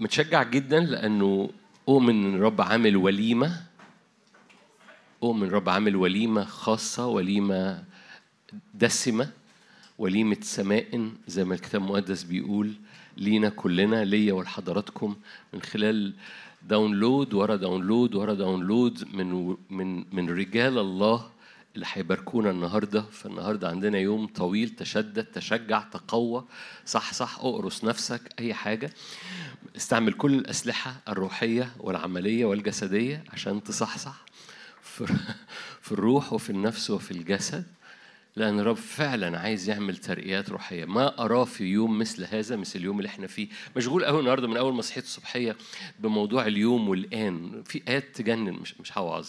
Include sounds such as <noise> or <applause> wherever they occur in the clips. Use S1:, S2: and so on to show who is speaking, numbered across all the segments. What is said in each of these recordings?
S1: متشجع جدا لأنه أؤمن إن الرب عامل وليمة أؤمن الرب عامل وليمة خاصة وليمة دسمة وليمة سماء زي ما الكتاب المقدس بيقول لينا كلنا ليا ولحضراتكم من خلال download ورا download ورا download من من من رجال الله اللي هيباركونا النهارده فالنهارده عندنا يوم طويل تشدد تشجع تقوى. صح صح اقرص نفسك أي حاجة. استعمل كل الأسلحة الروحية والعملية والجسدية عشان تصحصح في الروح وفي النفس وفي الجسد لأن الرب فعلا عايز يعمل ترقيات روحية. ما أراه في يوم مثل هذا مثل اليوم اللي إحنا فيه. مشغول قوي النهاردة من أول ما صحيت الصبحية بموضوع اليوم والآن. في آيات تجنن مش مش هوعظ.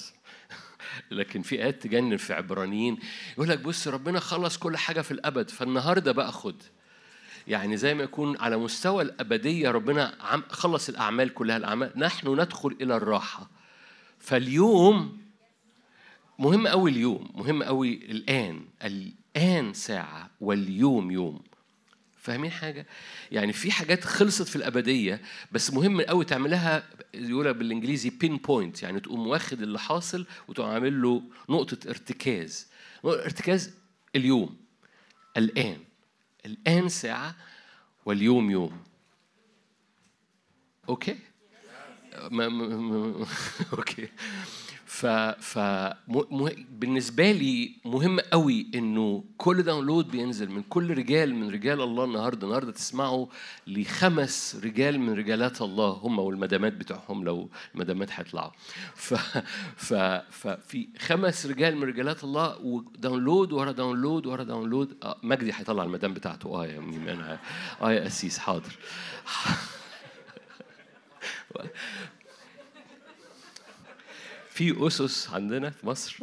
S1: لكن في آيات تجنن في عبرانيين يقول لك بص ربنا خلص كل حاجة في الأبد فالنهاردة بقى خد. يعني زي ما يكون على مستوى الأبدية ربنا خلص الأعمال كلها الأعمال نحن ندخل إلى الراحة. فاليوم مهم قوي اليوم مهم قوي الآن الآن ساعة واليوم يوم. فاهمين حاجة؟ يعني في حاجات خلصت في الأبدية بس مهم قوي تعملها يقولها بالإنجليزي بين بوينت يعني تقوم واخد اللي حاصل وتقوم عامل له نقطة ارتكاز نقطة ارتكاز اليوم الآن الآن ساعة واليوم يوم okay؟ ما ما ما <laughs> okay ف ف بالنسبة لي مهم قوي إنه كل download بينزل من كل رجال من رجال الله النهارده. النهارده تسمعوا لخمس رجال من رجالات الله هم والمدامات بتوعهم لو المدامات هيطلعوا. ف ف ففي خمس رجال من رجالات الله و download ورا download ورا download آه مجدي هيطلع المدام بتاعته. آه يا أنا آه يا قسيس حاضر. <laughs> في قسيس عندنا في مصر؟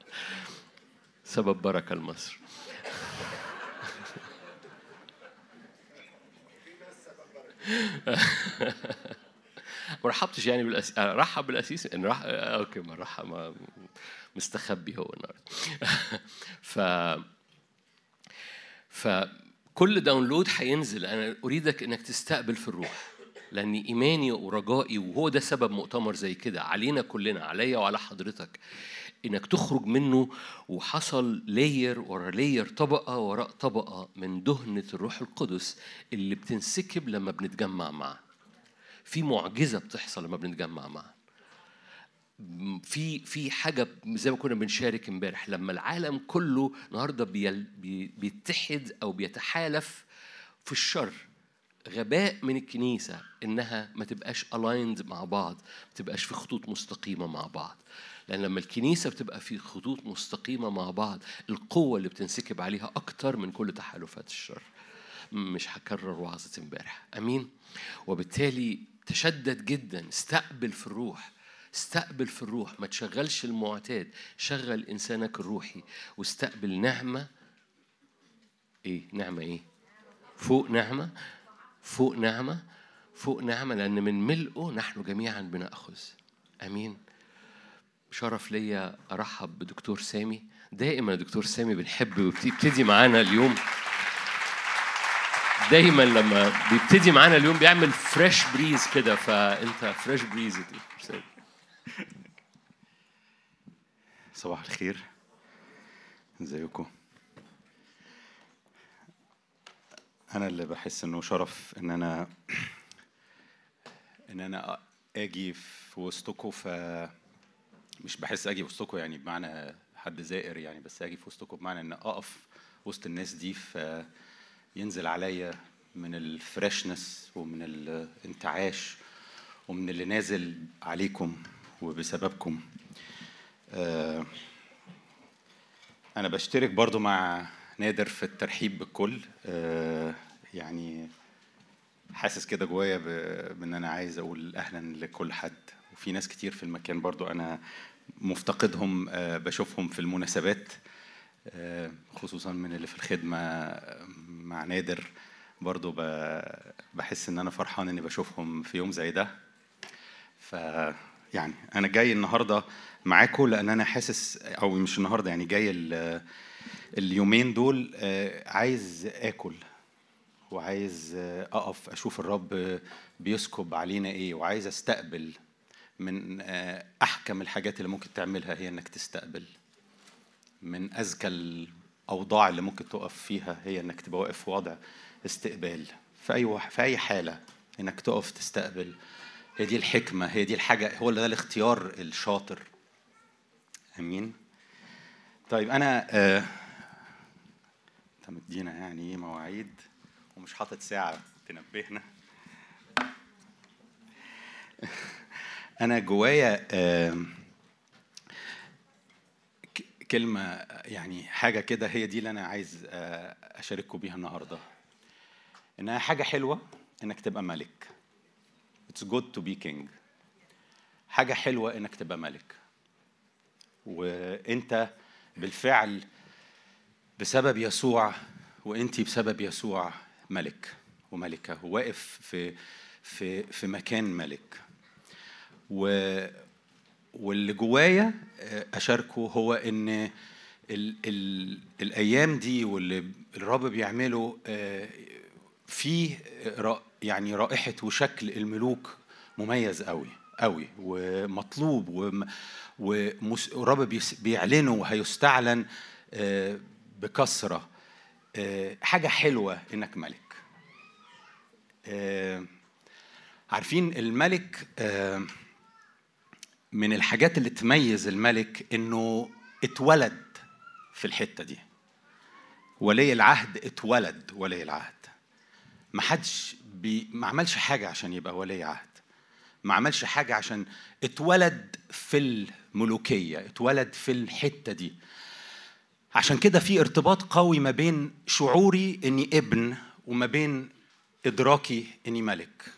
S1: <laughs> سبب بركة لمصر. <laughs> ما رحبتش يعني بالأس... رحب بالقسيس إن رح... okay ما رحب ما... مستخبي هو النهارده. <laughs> ف فكل download هينزل. أنا أريدك إنك تستقبل في الروح. لأن إيماني ورجائي وهو ده سبب مؤتمر زي كده علينا كلنا عليا وعلى حضرتك إنك تخرج منه وحصل layer ورا layer طبقة وراء طبقة من دهنة الروح القدس اللي بتنسكب لما بنتجمع معاه في معجزة بتحصل لما بنتجمع معاه في في حاجة زي ما كنا بنشارك امبارح لما العالم كله النهارده بيتحد أو بيتحالف في الشر غباء من الكنيسة إنها ما تبقاش الايند مع بعض ما تبقاش في خطوط مستقيمة مع بعض. لأن لما الكنيسة بتبقى في خطوط مستقيمة مع بعض القوة اللي بتنسكب عليها أكتر من كل تحالفات الشر. مش هكرر وعظة امبارح. أمين؟ وبالتالي تشدد جدا. استقبل في الروح. استقبل في الروح. ما تشغلش المعتاد. شغل إنسانك الروحي. واستقبل نعمة. إيه؟ نعمة إيه؟ فوق نعمة. فوق نعمة فوق نعمة لأن من ملئه نحن جميعا بنأخذ. آمين. شرف ليا أرحب بدكتور سامي. دائما دكتور سامي بنحب وبتبتدي معانا اليوم. دايما لما بيبتدي معانا اليوم بيعمل fresh breeze كده فأنت fresh breeze
S2: صباح الخير. إزيكم؟ أنا اللي بحس إنه شرف إن أنا إن أنا آجي في وسطكم ف مش بحس آجي وسطكم يعني بمعنى حد زائر يعني بس آجي في وسطكم بمعنى إن أقف وسط الناس دي ف ينزل عليا من الفريشنس ومن الانتعاش ومن اللي نازل عليكم وبسببكم. آه، أنا بشترك برضو مع نادر في الترحيب بالكل. آه، يعني حاسس كده جوايا بإن أنا عايز أقول أهلا لكل حد. وفي ناس كتير في المكان برضو أنا مفتقدهم آه، بشوفهم في المناسبات آه، خصوصا من اللي في الخدمة مع نادر برضو بحس إن أنا فرحان إني بشوفهم في يوم زي ده. ف يعني أنا جاي النهارده معاكم لأن أنا حاسس أو مش النهارده يعني جاي اليومين دول آه، عايز آكل وعايز آه، أقف أشوف الرب بيسكب علينا إيه وعايز أستقبل من آه، أحكم الحاجات اللي ممكن تعملها هي إنك تستقبل. من أذكى الأوضاع اللي ممكن تقف فيها هي إنك تبقى واقف في وضع استقبال. في أي في أي حالة إنك تقف تستقبل. هي دي الحكمة هي دي الحاجة هو ده الاختيار الشاطر. آمين. طيب أنا آه، انت مدينا يعني إيه مواعيد ومش حاطط ساعة تنبهنا. <laughs> أنا جوايا كلمة يعني حاجة كده هي دي اللي أنا عايز اشارككم بيها النهارده. إنها حاجة حلوة إنك تبقى ملك. It's good to be king. حاجة حلوة إنك تبقى ملك. وإنت بالفعل بسبب يسوع وانت بسبب يسوع ملك وملكة وواقف في في في مكان ملك. و واللي جوايا آه، أشاركه هو إن ال ال الأيام دي واللي الرب بيعمله آه، فيه يعني رائحة وشكل الملوك مميز قوي قوي ومطلوب والرب بيعلنه وهيستعلن بكثره آه، حاجة حلوة إنك ملك. آه، عارفين الملك آه، من الحاجات اللي تميز الملك إنه اتولد في الحتة دي. ولي العهد اتولد ولي العهد. ما حدش بي ما عملش حاجة عشان يبقى ولي عهد. ما عملش حاجة عشان اتولد في الملوكية اتولد في الحتة دي. عشان كده في ارتباط قوي ما بين شعوري إني ابن وما بين إدراكي إني ملك.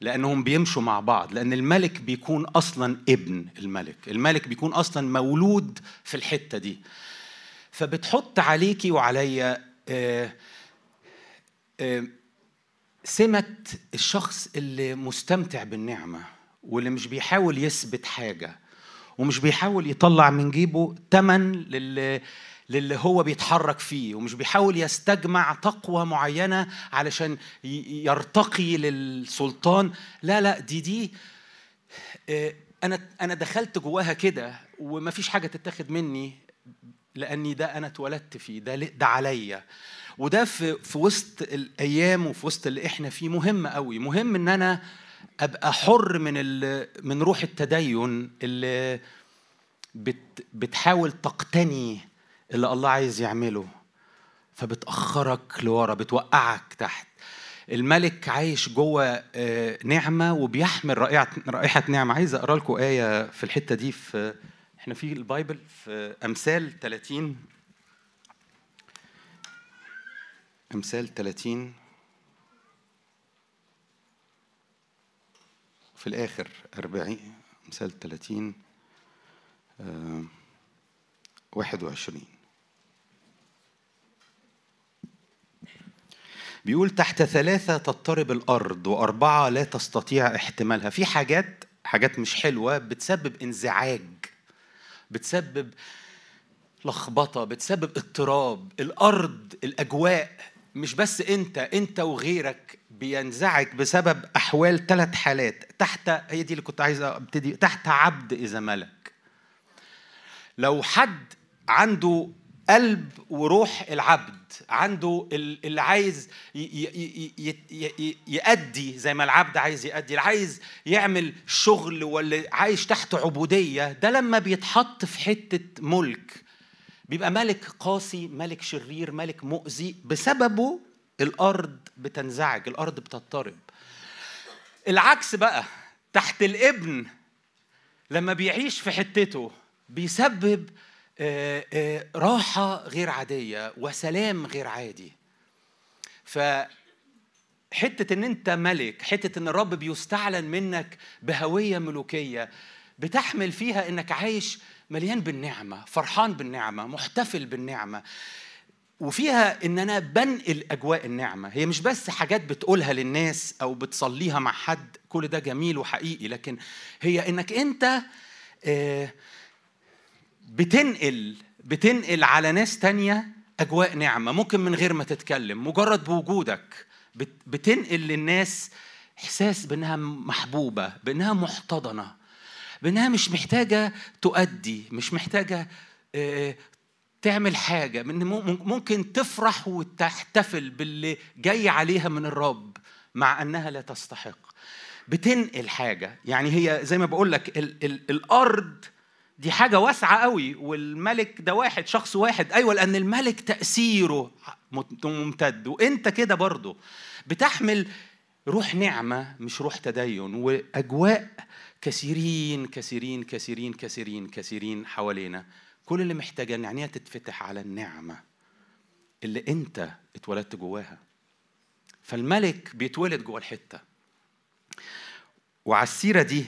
S2: لأنهم بيمشوا مع بعض لأن الملك بيكون أصلا ابن الملك. الملك بيكون أصلا مولود في الحتة دي. فبتحط عليكي وعليا آه، آه، سمة الشخص اللي مستمتع بالنعمة واللي مش بيحاول يثبت حاجة ومش بيحاول يطلع من جيبه تمن للي للي هو بيتحرك فيه ومش بيحاول يستجمع تقوى معينة علشان يرتقي للسلطان. لا لا دي دي آه، أنا أنا دخلت جواها كده ومفيش حاجة تتاخد مني لأني ده أنا اتولدت فيه ده ده عليا. وده في في وسط الأيام وفي وسط اللي إحنا فيه مهم قوي مهم إن أنا أبقى حر من من روح التدين اللي بت بتحاول تقتني اللي الله عايز يعمله فبتأخرك لورا بتوقعك تحت. الملك عايش جوه آه، نعمة وبيحمل رائحة رائحة نعمة. عايز أقرأ لكم آية في الحتة دي في إحنا في البايبل في أمثال 30 أمثال 30 في الآخر 40 أمثال 30 آه، 21 بيقول تحت ثلاثة تضطرب الأرض وأربعة لا تستطيع احتمالها. في حاجات حاجات مش حلوة بتسبب انزعاج بتسبب لخبطة بتسبب اضطراب. الأرض الأجواء مش بس أنت أنت وغيرك بينزعج بسبب أحوال ثلاث حالات. تحت هي دي اللي كنت عايز أبتدي تحت عبد إذا ملك. لو حد عنده قلب وروح العبد عنده ال- اللي عايز يأدي زي ما العبد عايز يأدي اللي عايز يعمل شغل واللي عايش تحت عبودية ده لما بيتحط في حتة ملك بيبقى ملك قاسي ملك شرير ملك مؤذي بسببه الأرض بتنزعج الأرض بتضطرب. العكس بقى تحت الابن لما بيعيش في حتته بيسبب راحة غير عادية وسلام غير عادي. ف حتة إن أنت ملك حتة إن الرب بيستعلن منك بهوية ملوكية بتحمل فيها إنك عايش مليان بالنعمة فرحان بالنعمة محتفل بالنعمة. وفيها إن أنا بنقل أجواء النعمة. هي مش بس حاجات بتقولها للناس أو بتصليها مع حد كل ده جميل وحقيقي لكن هي إنك أنت آه، بتنقل بتنقل على ناس تانية أجواء نعمه ممكن من غير ما تتكلم مجرد بوجودك بت- بتنقل للناس إحساس بإنها محبوبة بإنها محتضنة بإنها مش محتاجة تؤدي مش محتاجة آه، تعمل مم- ممكن تفرح وتحتفل باللي جاي عليها من الرب مع إنها لا تستحق. بتنقل حاجة يعني هي زي ما بقول لك ال- ال- الأرض دي حاجة واسعة قوي والملك ده واحد شخص واحد. أيوه لأن الملك تأثيره مت- ممتد. وإنت كده برضه بتحمل روح نعمة مش روح تدين. وأجواء كثيرين كثيرين كثيرين كثيرين كثيرين حوالينا. كل اللي محتاجة إن عينيها تتفتح على النعمة اللي إنت اتولدت جواها. فالملك بيتولد جوه الحتة. وعلى السيرة دي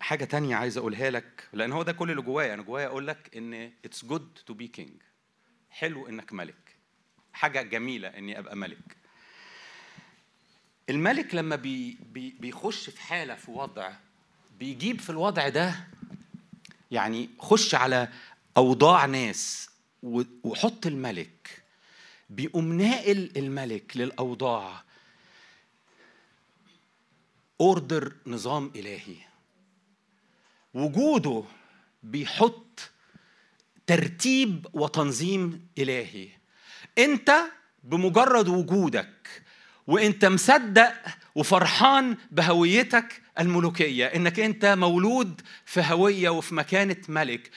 S2: حاجة تانية عايز أقولها لك. لأن هو ده كل اللي جوايا. أنا جوايا أقول لك إن it's good to be king حلو إنك ملك. حاجة جميلة إني أبقى ملك. الملك لما بي بي بيخش في حالة في وضع بيجيب في الوضع ده يعني خش على أوضاع ناس وحط الملك بيقوم ناقل الملك للأوضاع. اوردر نظام إلهي. وجوده بيحط ترتيب وتنظيم إلهي. أنت بمجرد وجودك وأنت مصدق وفرحان بهويتك الملوكية إنك أنت مولود في هوية وفي مكانة ملك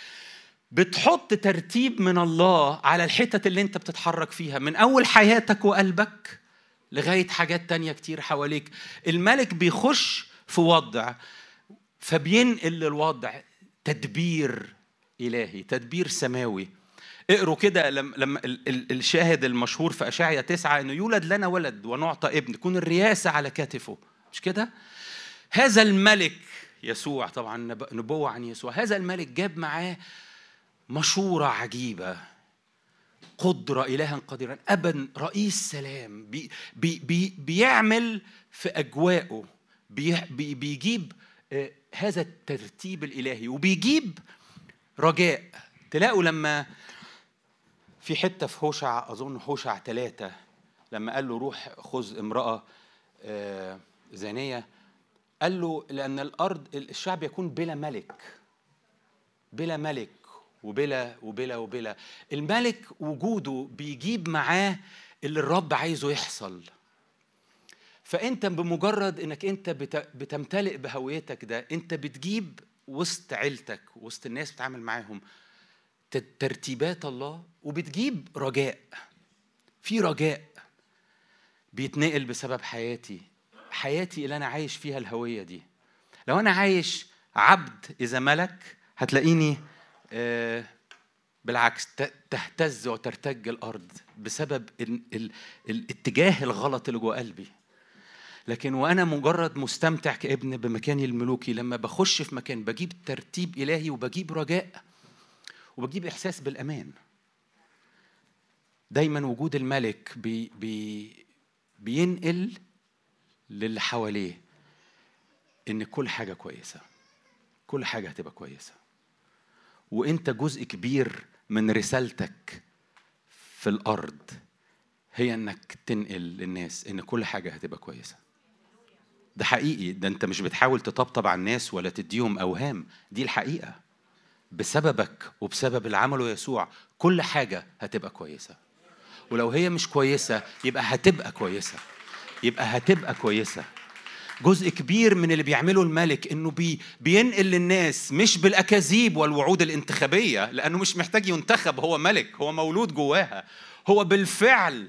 S2: بتحط ترتيب من الله على الحتت اللي أنت بتتحرك فيها من أول حياتك وقلبك لغاية حاجات تانية كتير حواليك. الملك بيخش في وضع فبينقل للوضع تدبير إلهي تدبير سماوي. اقروا كده لما لما ال- ال- الشاهد المشهور في اشعيا تسعة إنه يولد لنا ولد ونعطى ابن. تكون الرياسه على كتفه. مش كده؟ هذا الملك يسوع طبعا نب- نبوة عن يسوع. هذا الملك جاب معاه مشورة عجيبة. قدرة إلها قديرا. أبا رئيس سلام. بي بي بي بيعمل في أجواءه. بي بي بيجيب آه، هذا الترتيب الإلهي وبيجيب رجاء. تلاقوا لما في حتة في هوشع أظن هوشع ثلاثة لما قال له روح خذ امرأة آه، زانية قال له لأن الأرض الشعب يكون بلا ملك بلا ملك وبلا وبلا وبلا. الملك وجوده بيجيب معاه اللي الرب عايزه يحصل. فأنت بمجرد إنك أنت بت- بتمتلئ بهويتك ده أنت بتجيب وسط عيلتك وسط الناس بتعامل معاهم ترتيبات الله وبتجيب رجاء. في رجاء بيتنقل بسبب حياتي حياتي اللي أنا عايش فيها الهوية دي. لو أنا عايش عبد إذا ملك هتلاقيني آه، بالعكس تهتز وترتج الأرض بسبب ال- ال- الاتجاه الغلط اللي جوه قلبي. لكن وأنا مجرد مستمتع كابن بمكاني الملوكي لما بخش في مكان بجيب ترتيب إلهي وبجيب رجاء وبجيب إحساس بالأمان. دايما وجود الملك بي بي بينقل للي حواليه إن كل حاجة كويسة كل حاجة هتبقى كويسة. وإنت جزء كبير من رسالتك في الأرض هي إنك تنقل للناس إن كل حاجة هتبقى كويسة. ده حقيقي. ده انت مش بتحاول تطبطب على الناس ولا تديهم أوهام. دي الحقيقة. بسببك وبسبب اللي عمله يسوع كل حاجة هتبقى كويسة. ولو هي مش كويسة يبقى هتبقى كويسة. يبقى هتبقى كويسة. جزء كبير من اللي بيعمله الملك إنه بي بينقل للناس مش بالأكاذيب والوعود الانتخابية لأنه مش محتاج ينتخب. هو ملك هو مولود جواها. هو بالفعل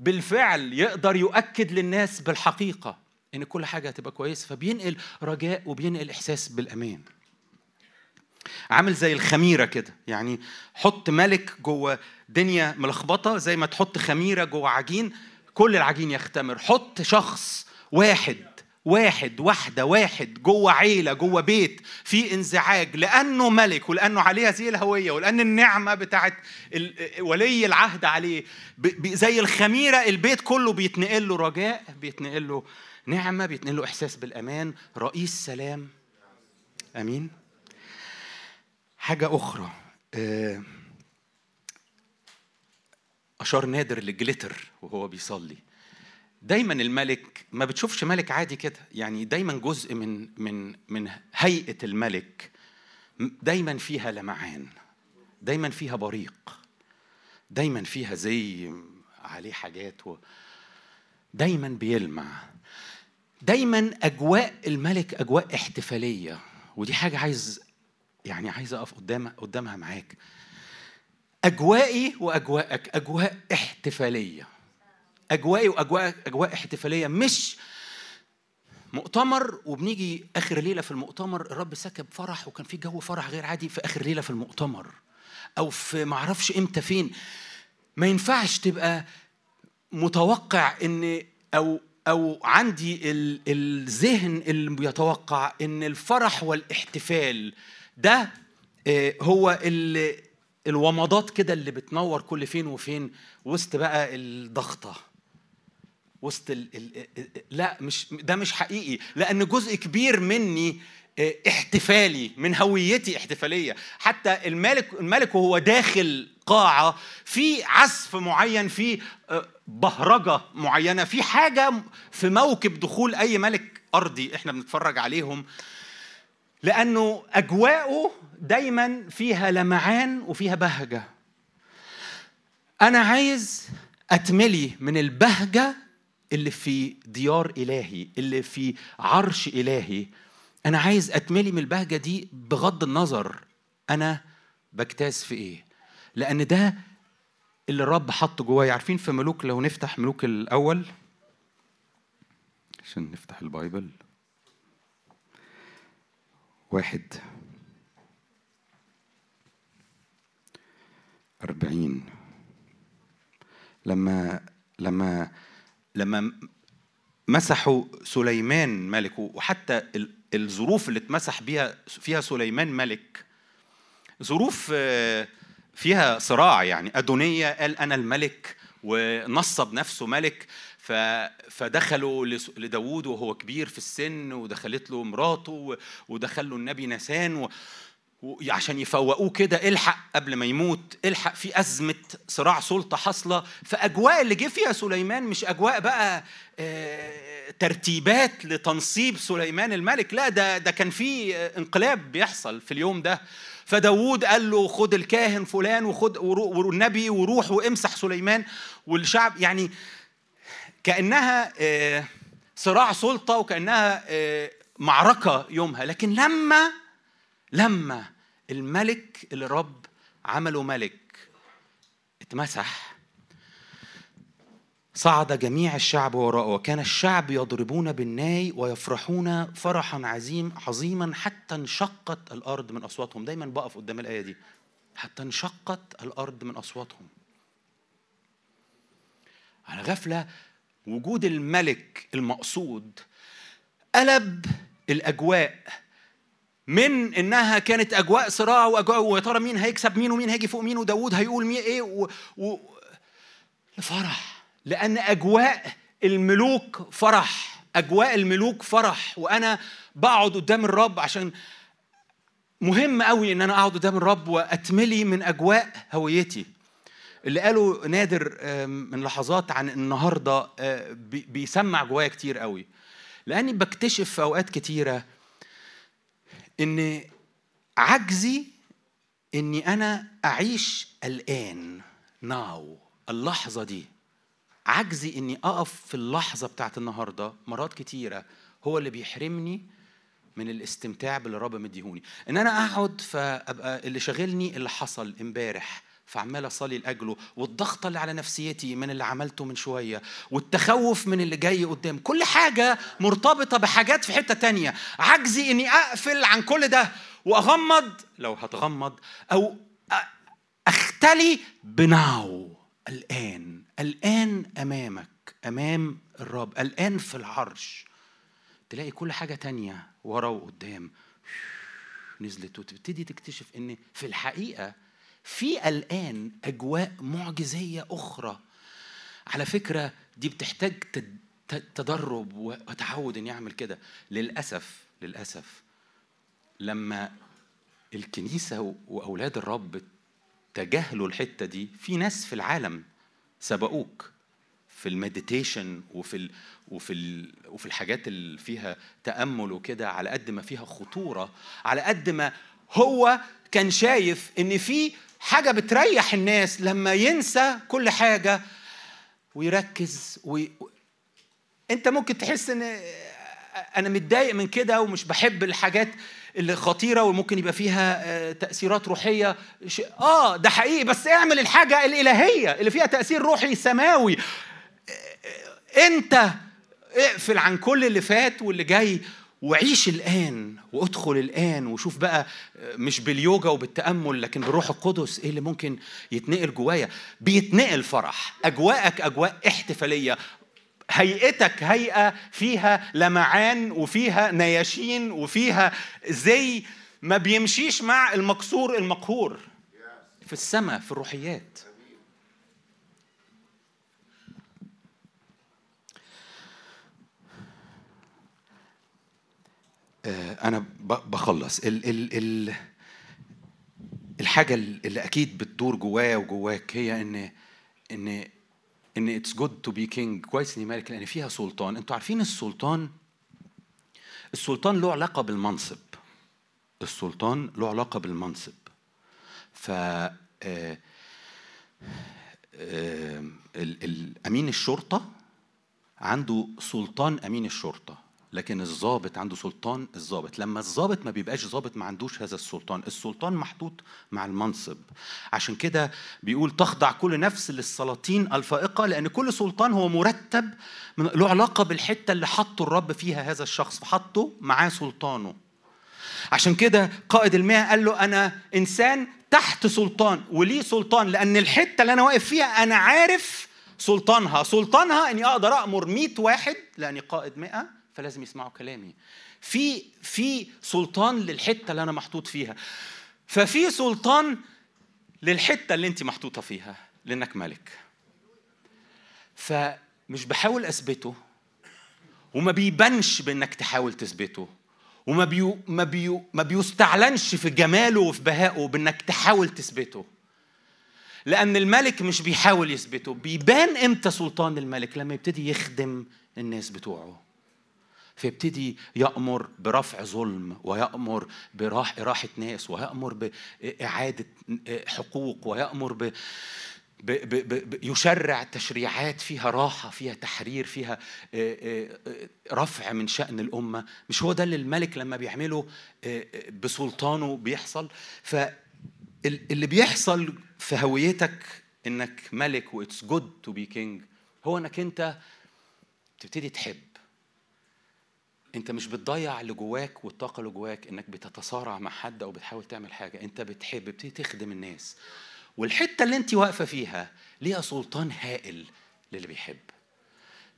S2: بالفعل يقدر يؤكد للناس بالحقيقة. إن كل حاجة هتبقى كويسة فبينقل رجاء وبينقل إحساس بالأمان. عامل زي الخميرة كده يعني حط ملك جوه دنيا ملخبطة زي ما تحط خميرة جوه عجين كل العجين يختمر. حط شخص واحد واحد واحدة واحد جوه عيلة جوه بيت في انزعاج لأنه ملك ولأنه عليه هذه الهوية ولأن النعمة بتاعت ولي العهد عليه. زي الخميرة البيت كله بيتنقل له رجاء بيتنقل له نعمة بيتنقل له إحساس بالأمان رئيس سلام. أمين. حاجة أخرى آه، أشار نادر لجليتر وهو بيصلي. دايما الملك ما بتشوفش ملك عادي كده يعني دايما جزء من من من هيئة الملك دايما فيها لمعان دايما فيها بريق دايما فيها زي عليه حاجات و دايما بيلمع. دايما أجواء الملك أجواء احتفالية. ودي حاجة عايز يعني عايز أقف قدام قدامها معاك. أجوائي وأجواءك أجواء احتفالية. أجوائي واجواء أجواء احتفالية. مش مؤتمر وبنيجي آخر ليلة في المؤتمر الرب سكب فرح وكان في جو فرح غير عادي في آخر ليلة في المؤتمر. أو في معرفش إمتى فين. ما ينفعش تبقى متوقع إن أو أو عندي الذهن اللي بيتوقع إن الفرح والاحتفال ده آه، هو الومضات كده اللي بتنور كل فين وفين وسط بقى الضغطة. وسط ال ال لا مش ده مش حقيقي. لأن جزء كبير مني احتفالي من هويتي احتفالية. حتى الملك الملك وهو داخل قاعة في عزف معين في آه، بهرجة معينة في حاجة في موكب دخول أي ملك أرضي إحنا بنتفرج عليهم. لأنه أجواءه دايما فيها لمعان وفيها بهجة. أنا عايز أتملي من البهجة اللي في ديار إلهي اللي في عرش إلهي. أنا عايز أتملي من البهجة دي بغض النظر أنا بجتاز في إيه. لأن ده اللي الرب حطه جوايا. عارفين في ملوك لو نفتح ملوك الأول عشان نفتح ال Bible. واحد. أربعين. لما لما لما مسحوا سليمان ملك وحتى الظروف اللي اتمسح بيها فيها سليمان ملك ظروف آه، فيها صراع يعني. أدونية قال أنا الملك ونصب نفسه ملك فدخلوا لداود وهو كبير في السن ودخلت له مراته ودخل له النبي نسان عشان يفوقوه كده الحق قبل ما يموت الحق في أزمة صراع سلطة حاصلة. فأجواء اللي جه فيها سليمان مش أجواء بقى آه، ترتيبات لتنصيب سليمان الملك. لا ده ده كان في انقلاب بيحصل في اليوم ده. فداود قال له خد الكاهن فلان وخد والنبي وروح وامسح سليمان والشعب. يعني كأنها آه، صراع سلطة وكأنها آه، معركة يومها. لكن لما لما الملك اللي رب عمله ملك اتمسح صعد جميع الشعب وراءه وكان الشعب يضربون بالناي ويفرحون فرحا عظيم عظيما حتى انشقت الأرض من أصواتهم. دايما بقف قدام الآية دي. حتى انشقت الأرض من أصواتهم. على غفلة وجود الملك المقصود قلب الأجواء من إنها كانت أجواء صراع وأجواء ويا ترى مين هيكسب؟ مين ومين هيجي فوق؟ مين وداوود هيقول مين إيه؟ و... و... لفرح. لأن أجواء الملوك فرح. أجواء الملوك فرح. وأنا بقعد قدام الرب عشان مهم قوي إن أنا أقعد قدام الرب وأتملي من أجواء هويتي. اللي قاله نادر من لحظات عن النهارده آه، بيسمع جوايا كتير قوي. لأني بكتشف في أوقات كتيرة إن عجزي إني أنا أعيش الآن ناو. اللحظة دي. عجزي إني أقف في اللحظة بتاعت النهارده. مرات كتيرة. هو اللي بيحرمني من الاستمتاع باللي الرب مديهوني. إن أنا أقعد فأبقى اللي شاغلني اللي حصل امبارح. فعمال اصلي لأجله والضغط اللي على نفسيتي من اللي عملته من شوية والتخوف من اللي جاي قدام كل حاجة مرتبطة بحاجات في حتة تانية. عجزي إني أقفل عن كل ده وأغمض لو هتغمض أو أختلي بناو. الآن الآن أمامك أمام الرب الآن في العرش تلاقي كل حاجة تانية ورا وقدام. نزلت وتبتدي تكتشف إن في الحقيقة في الآن أجواء معجزية أخرى. على فكرة دي بتحتاج تدرب وتعود إن يعمل كده. للأسف للأسف لما الكنيسة وأولاد الرب تجاهلوا الحتة دي في ناس في العالم سبقوك. في المديتيشن وفي ال وفي ال وفي الحاجات اللي فيها تأمل وكده على قد ما فيها خطورة على قد ما هو كان شايف إن في حاجة بتريح الناس لما ينسى كل حاجة ويركز وي... انت ممكن تحس ان أنا متضايق من كده ومش بحب الحاجات اللي خطيرة وممكن يبقى فيها آه، تأثيرات روحية. آه ده حقيقي بس اعمل الحاجة الإلهية اللي فيها تأثير روحي سماوي. آه، انت اقفل عن كل اللي فات واللي جاي. وعيش الآن وأدخل الآن وشوف بقى مش باليوجا وبالتأمل لكن بالروح القدس. إيه اللي ممكن يتنقل جوايا؟ بيتنقل فرح. أجواءك أجواء احتفالية. هيئتك هيئة فيها لمعان وفيها نياشين وفيها زي ما بيمشيش مع المكسور المقهور. في السماء في الروحيات. أنا ب- بخلص. ال ال ال الحاجة اللي أكيد بتدور جوايا وجواك هي ان ان إن it's good to be king كويس إني ملك لأن فيها سلطان. أنتوا عارفين السلطان السلطان له علاقة بالمنصب. السلطان له علاقة بالمنصب. ف آه، آه، أمين الشرطة عنده سلطان أمين الشرطة. لكن الضابط عنده سلطان الضابط. لما الضابط ما بيبقاش ضابط ما عندوش هذا السلطان. السلطان محطوط مع المنصب. عشان كده بيقول تخضع كل نفس للسلاطين الفائقة لأن كل سلطان هو مرتب من له علاقة بالحتة اللي حطه الرب فيها هذا الشخص فحطه معاه سلطانه. عشان كده قائد المئة قال له أنا إنسان تحت سلطان وليه سلطان لأن الحتة اللي أنا واقف فيها أنا عارف سلطانها. سلطانها إني أقدر أأمر مئة واحد لأني قائد مئة فلازم يسمعوا كلامي. في في سلطان للحتة اللي أنا محطوط فيها. ففي سلطان للحتة اللي أنت محطوطة فيها لأنك ملك. فمش بحاول أثبته وما بيبانش بإنك تحاول تثبته وما بيو ما بيو ما بيستعلنش في جماله وفي بهائه بإنك تحاول تثبته. لأن الملك مش بيحاول يثبته. بيبان إمتى سلطان الملك؟ لما يبتدي يخدم الناس بتوعه. فيبتدي يأمر برفع ظلم ويأمر براح إراحة ناس ويأمر بإعادة حقوق ويأمر ب يشرع تشريعات فيها راحة فيها تحرير فيها رفع من شأن الأمة. مش هو ده اللي الملك لما بيعمله بسلطانه بيحصل؟ فاللي بيحصل في هويتك إنك ملك و it's good to be king هو إنك أنت تبتدي تحب. انت مش بتضيع اللي جواك والطاقة اللي جواك انك بتتصارع مع حد أو بتحاول تعمل حاجة. انت بتحب بتبتدي تخدم الناس. والحتة اللي انت واقفة فيها ليها سلطان هائل للي بيحب.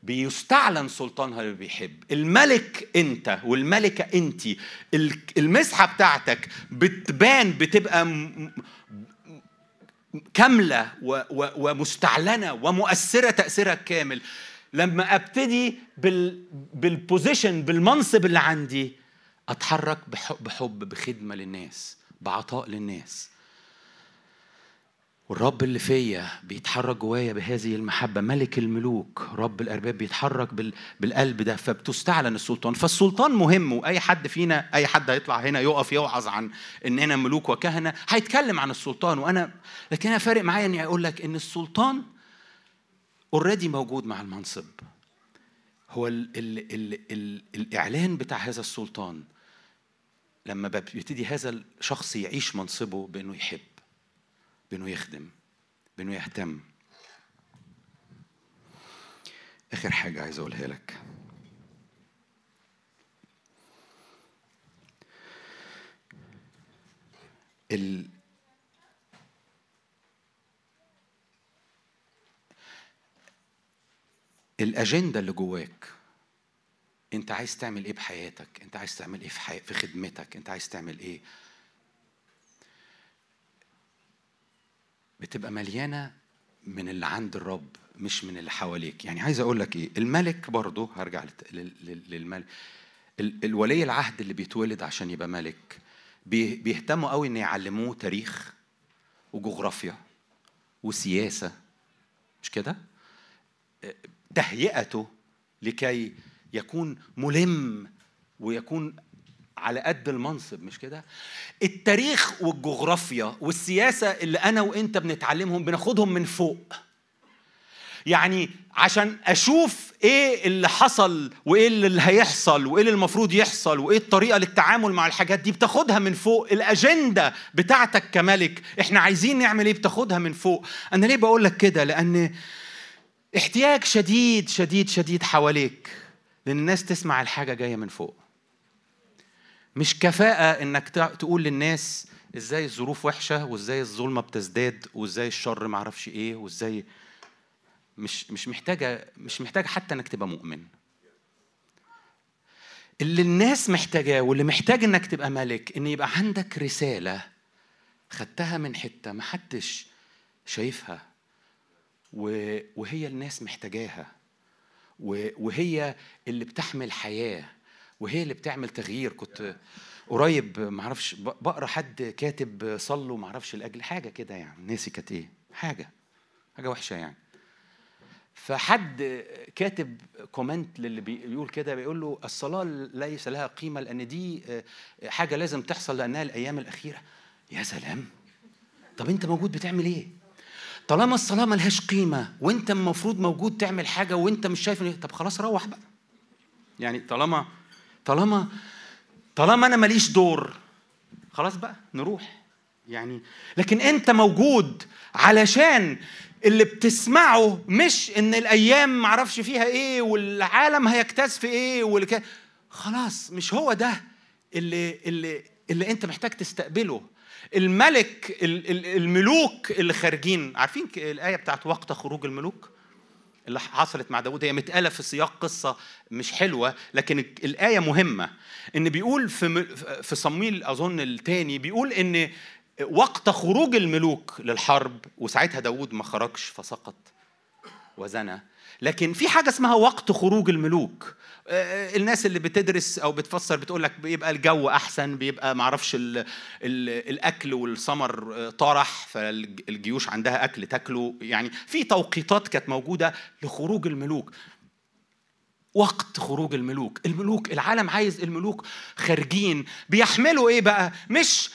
S2: بيستعلن سلطانها اللي بيحب. الملك انت والملكة انت ال- المسحة بتاعتك بتبان بتبقى م- كاملة و- و- ومستعلنة ومؤثرة تاثيرها الكامل لما أبتدي بال بالبوزيشن بالمنصب اللي عندي أتحرك بحب, بحب بخدمة للناس بعطاء للناس. والرب اللي فيا بيتحرك جوايا بهذه المحبة ملك الملوك رب الأرباب بيتحرك بال... بالقلب ده. فبتستعلن السلطان. فالسلطان مهم وأي حد فينا أي حد هيطلع هنا يقف يوعظ عن إننا ملوك وكهنة هيتكلم عن السلطان. وأنا لكن أنا فارق معايا إني أقول لك إن السلطان اوريدي موجود مع المنصب. هو ال... ال... ال... ال... الإعلان بتاع هذا السلطان لما بيبتدي هذا الشخص يعيش منصبه بأنه يحب بإنه يخدم بإنه يهتم. آخر حاجة عايز أقولها لك. ال الأجندة اللي جواك أنت عايز تعمل إيه بحياتك؟ أنت عايز تعمل إيه في حي... في خدمتك؟ أنت عايز تعمل إيه؟ بتبقى مليانة من اللي عند الرب مش من اللي حواليك. يعني عايز أقول لك إيه؟ الملك برضه هرجع للملك ال- الولي العهد اللي بيتولد عشان يبقى ملك بي- بيهتموا قوي إن يعلموه تاريخ وجغرافيا وسياسة مش كده؟ تهيئته لكي يكون ملم ويكون على قد المنصب مش كده؟ التاريخ والجغرافيا والسياسة اللي أنا وإنت بنتعلمهم بناخدهم من فوق. يعني عشان أشوف إيه اللي حصل وإيه اللي هيحصل وإيه اللي المفروض يحصل وإيه الطريقة للتعامل مع الحاجات دي بتاخدها من فوق. الأجندة بتاعتك كملك إحنا عايزين نعمل إيه؟ بتاخدها من فوق. أنا ليه بقول لك كده؟ لأن احتياج شديد شديد شديد حواليك لأن الناس تسمع الحاجة جاية من فوق. مش كفاءة إنك تقول للناس إزاي الظروف وحشة وإزاي الظلمة بتزداد وإزاي الشر معرفش إيه وإزاي. مش مش محتاجة مش محتاجة حتى إنك تبقى مؤمن. اللي الناس محتاجاه واللي محتاج إنك تبقى ملك إن يبقى عندك رسالة خدتها من حتة ما حدش شايفها. وهي الناس محتاجاها. وهي اللي بتحمل حياة. وهي اللي بتعمل تغيير. كنت قريب معرفش بقرأ حد كاتب صلوا معرفش لأجل حاجة كده يعني. ناسي كانت إيه. حاجة. حاجة وحشة يعني. فحد كاتب كومنت للي بيقول كده بيقول له الصلاة ليس لها قيمة لأن دي حاجة لازم تحصل لأنها الأيام الأخيرة. يا سلام! طب أنت موجود بتعمل إيه؟ طالما الصلاة ملهاش قيمة وأنت المفروض موجود تعمل حاجة وأنت مش شايف طب خلاص روح بقى. يعني طالما طالما طالما أنا ماليش دور خلاص بقى نروح. يعني لكن أنت موجود علشان اللي بتسمعه مش إن الأيام معرفش فيها إيه والعالم هيجتاز في إيه والك... خلاص مش هو ده اللي اللي اللي أنت محتاج تستقبله. الملك الملوك اللي خارجين عارفين الآية بتاعت وقت خروج الملوك؟ اللي حصلت مع داود. هي متقالة في سياق قصة مش حلوة لكن الآية مهمة. إن بيقول في في صمويل أظن الثاني بيقول إن وقت خروج الملوك للحرب وساعتها داود ما خرجش فسقط وزنى. لكن في حاجة اسمها وقت خروج الملوك. آه، الناس اللي بتدرس أو بتفسر بتقول لك بيبقى الجو أحسن بيبقى معرفش ال ال الأكل والسمر آه، طرح فالجيوش عندها أكل تاكله. يعني في توقيتات كانت موجودة لخروج الملوك. وقت خروج الملوك. الملوك العالم عايز الملوك خارجين. بيحملوا إيه بقى؟ مش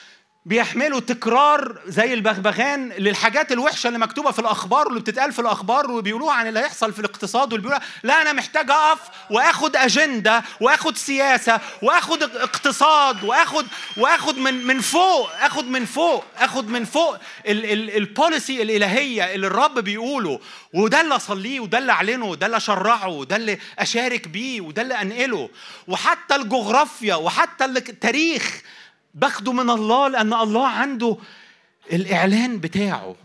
S2: بيحملوا تكرار زي البغبغان للحاجات الوحشة اللي مكتوبة في الأخبار واللي بتتقال في الأخبار وبيقولوها عن اللي هيحصل في الاقتصاد واللي لا أنا محتاج أقف وآخد أجندة وآخد سياسة وآخد اقتصاد وآخد وآخد من من فوق آخد من فوق آخد من فوق البوليسي الإلهية اللي الرب بيقوله. وده اللي أصليه وده اللي أعلنه وده اللي أشرعه وده اللي أشارك بيه وده اللي أنقله. وحتى الجغرافيا وحتى التاريخ باخده من الله لأن الله عنده الإعلان بتاعه.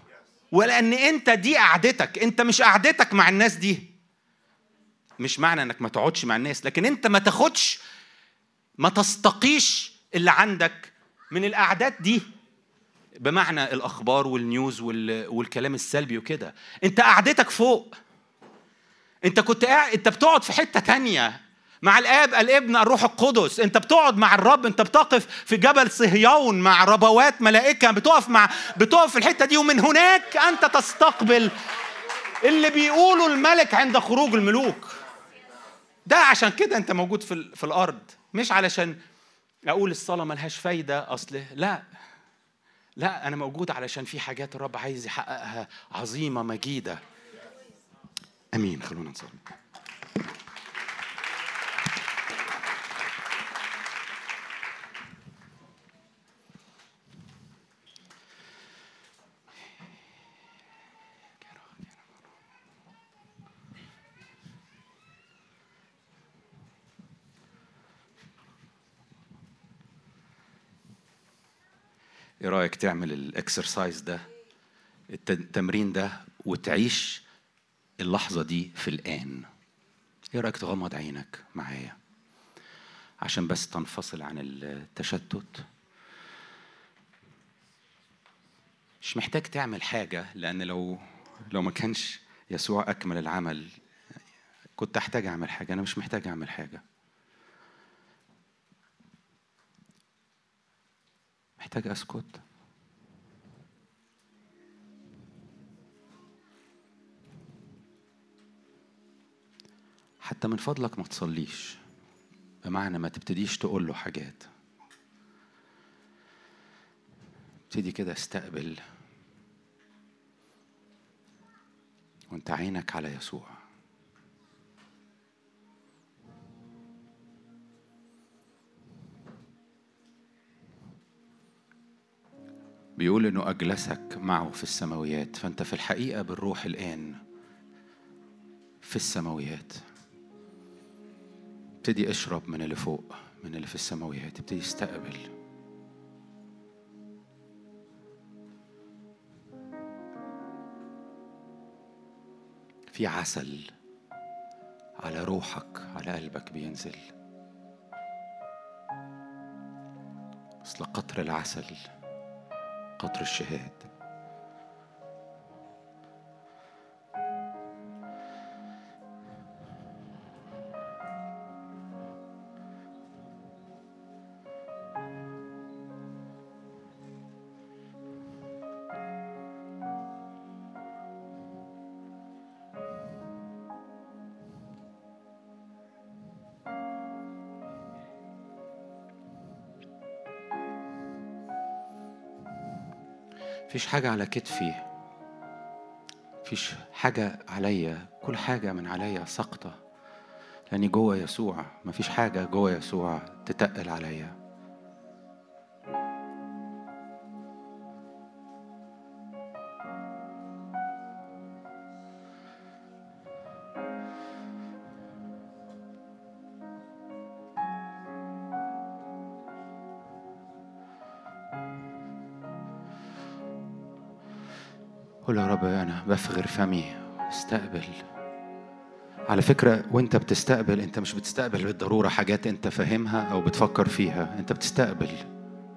S2: ولأن أنت دي قعدتك أنت مش قعدتك مع الناس دي. مش معنى أنك ما تقعدش مع الناس لكن أنت ما تاخدش ما تستقيش اللي عندك من القعدات دي. بمعنى الأخبار والنيوز والكلام السلبي وكده. أنت قعدتك فوق. أنت كنت قاعد أنت بتقعد في حتة تانية. مع الاب الابن الروح القدس. انت بتقعد مع الرب انت بتقف في جبل صهيون مع ربوات ملائكة بتقف مع بتقف في الحتة دي ومن هناك أنت تستقبل اللي بيقوله الملك عند خروج الملوك. ده عشان كده انت موجود في, في الأرض. مش علشان أقول الصلاة ملهاش فايدة أصل لا. لا أنا موجود علشان في حاجات الرب عايز يحققها عظيمة مجيدة. آمين. خلونا نصلي. إيه رأيك تعمل الإكسرسايز ده التمرين ده وتعيش اللحظة دي في الآن؟ إيه رأيك تغمض عينك معايا؟ عشان بس تنفصل عن التشتت. مش محتاج تعمل حاجة لأن لو لو ما كانش يسوع أكمل العمل كنت أحتاج أعمل حاجة أنا مش محتاج أعمل حاجة. محتاج أسكت. حتى من فضلك ما تصليش. بمعنى ما تبتديش تقول له حاجات. ابتدي كده استقبل. وانت عينك على يسوع. بيقول إنه أجلسك معه في السماويات فأنت في الحقيقة بالروح الآن في السماويات. ابتدي اشرب من اللي فوق من اللي في السماويات ابتدي استقبل. في عسل على روحك على قلبك بينزل. أصل قطر العسل قطر الشهاد. مفيش حاجة على كتفي. مفيش حاجة عليا. كل حاجة من عليا سقطة لأني جوه يسوع. مفيش حاجة جوه يسوع تتقل عليا. رب أنا بفغر فمي. استقبل. على فكرة وأنت بتستقبل أنت مش بتستقبل بالضرورة حاجات أنت فاهمها أو بتفكر فيها. أنت بتستقبل.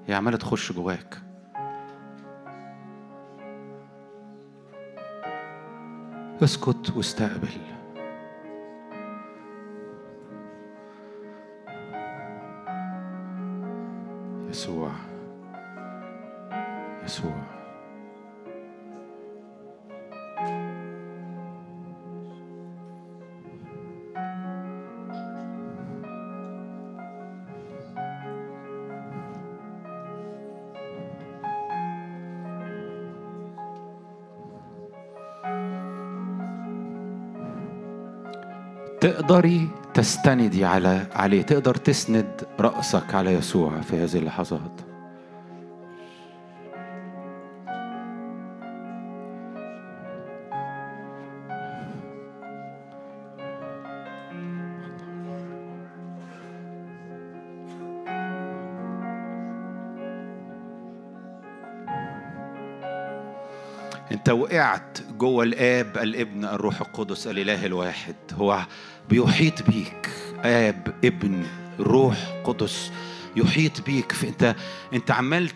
S2: هي عمالة تخش جواك. اسكت واستقبل. تقدري تستندي على عليه تقدر تسند رأسك على يسوع في هذه اللحظات. انت وقعت جوه الآب الابن الروح القدس الإله الواحد. هو بيحيط بيك. آب ابن روح قدس يحيط بيك. في انت عمال.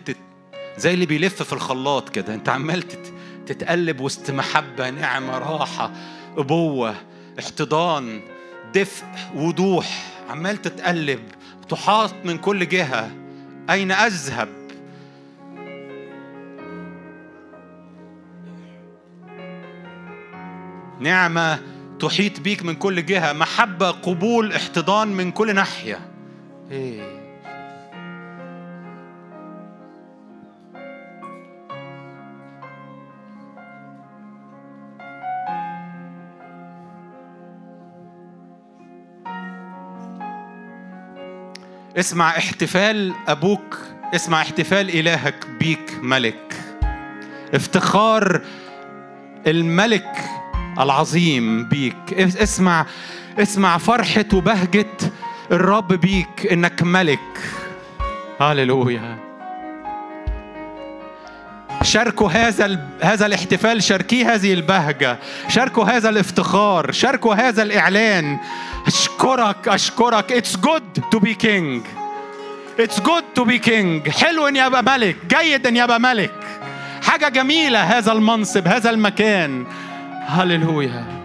S2: زي اللي بيلف في الخلاط كده. انت عمال تت... تتقلب وسط محبة نعمة راحة أبوة احتضان دفء وضوح. عمال تتقلب. تحاط من كل جهة. أين أذهب؟ نعمة تحيط بيك من كل جهة محبة قبول احتضان من كل ناحية إيه. اسمع احتفال أبوك اسمع احتفال إلهك بيك ملك افتخار الملك العظيم بيك. اسمع اسمع فرحة وبهجة الرب بيك إنك ملك. هللويا. شاركوا هذا هذا الاحتفال شاركيه هذه البهجة. شاركوا هذا الافتخار شاركوا هذا الإعلان. أشكرك أشكرك. It's good to be king. It's good to be king. حلو إن يبقى ملك. جيد إن يبقى ملك. حاجة جميلة هذا المنصب هذا المكان. هللويا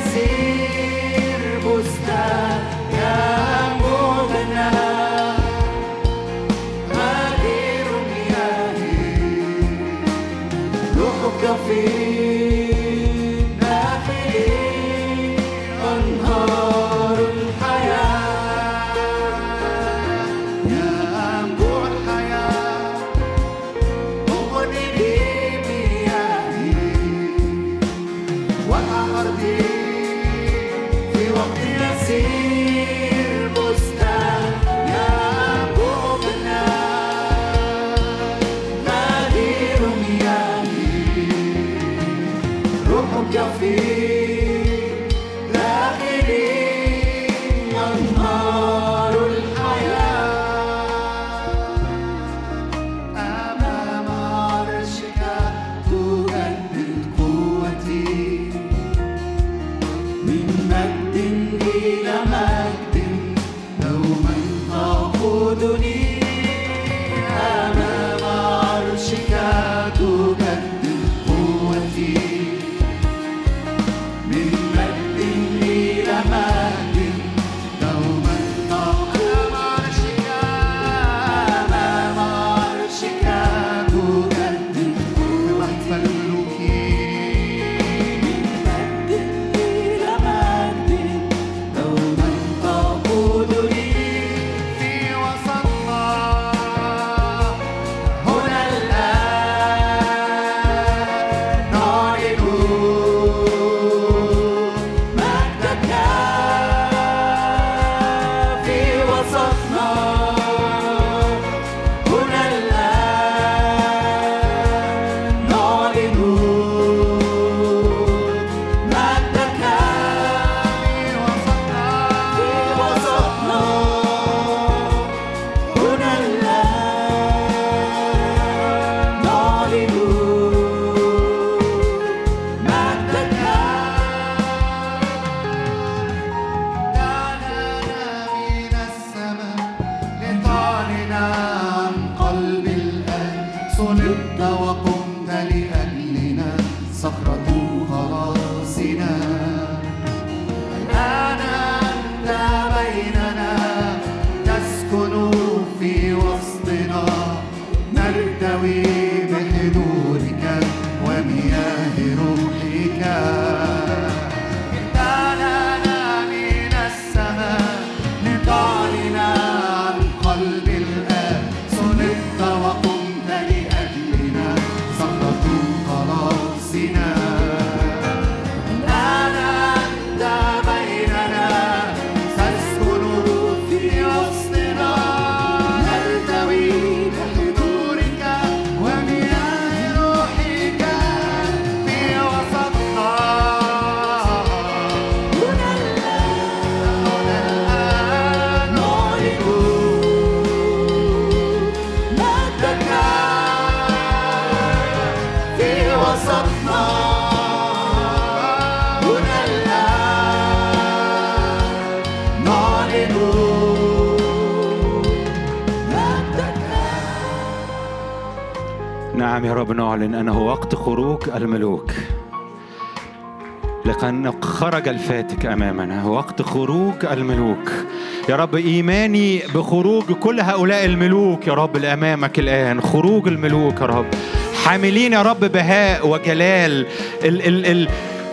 S3: سير بستان. من مجد إلى مجد دوما تقودني نعلن أنه وقت خروج الملوك. لأن خرج الفاتك أمامنا. وقت خروج الملوك. يا رب إيماني بخروج كل هؤلاء الملوك. يا رب لأمامك الآن خروج الملوك يا رب. حاملين يا رب بهاء وجلال. ال ال ال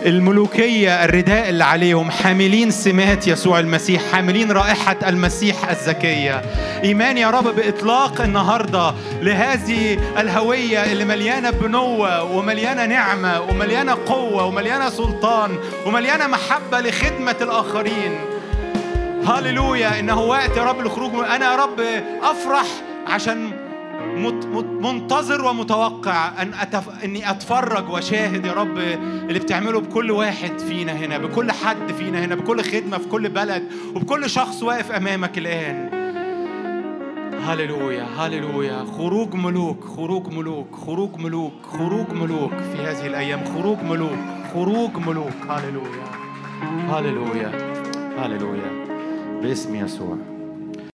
S2: الملوكية الرداء اللي عليهم حاملين سمات يسوع المسيح حاملين رائحة المسيح الزكية. إيمان يا رب بإطلاق النهاردة لهذه الهوية اللي مليانة بنوة ومليانة نعمة ومليانة قوة ومليانة سلطان ومليانة محبة لخدمة الآخرين. هاليلويا إنه وقت يا رب الخروج أنا يا رب أفرح عشان منتظر ومتوقع أن أتف... إني أتفرج وأشاهد يا رب اللي بتعمله بكل واحد فينا هنا بكل حد فينا هنا بكل خدمة في كل بلد وبكل شخص واقف أمامك الآن. هللويا هللويا. خروج ملوك خروج ملوك خروج ملوك خروج ملوك في هذه الأيام. خروج ملوك خروج ملوك. هللويا. هللويا. هللويا. باسم يسوع.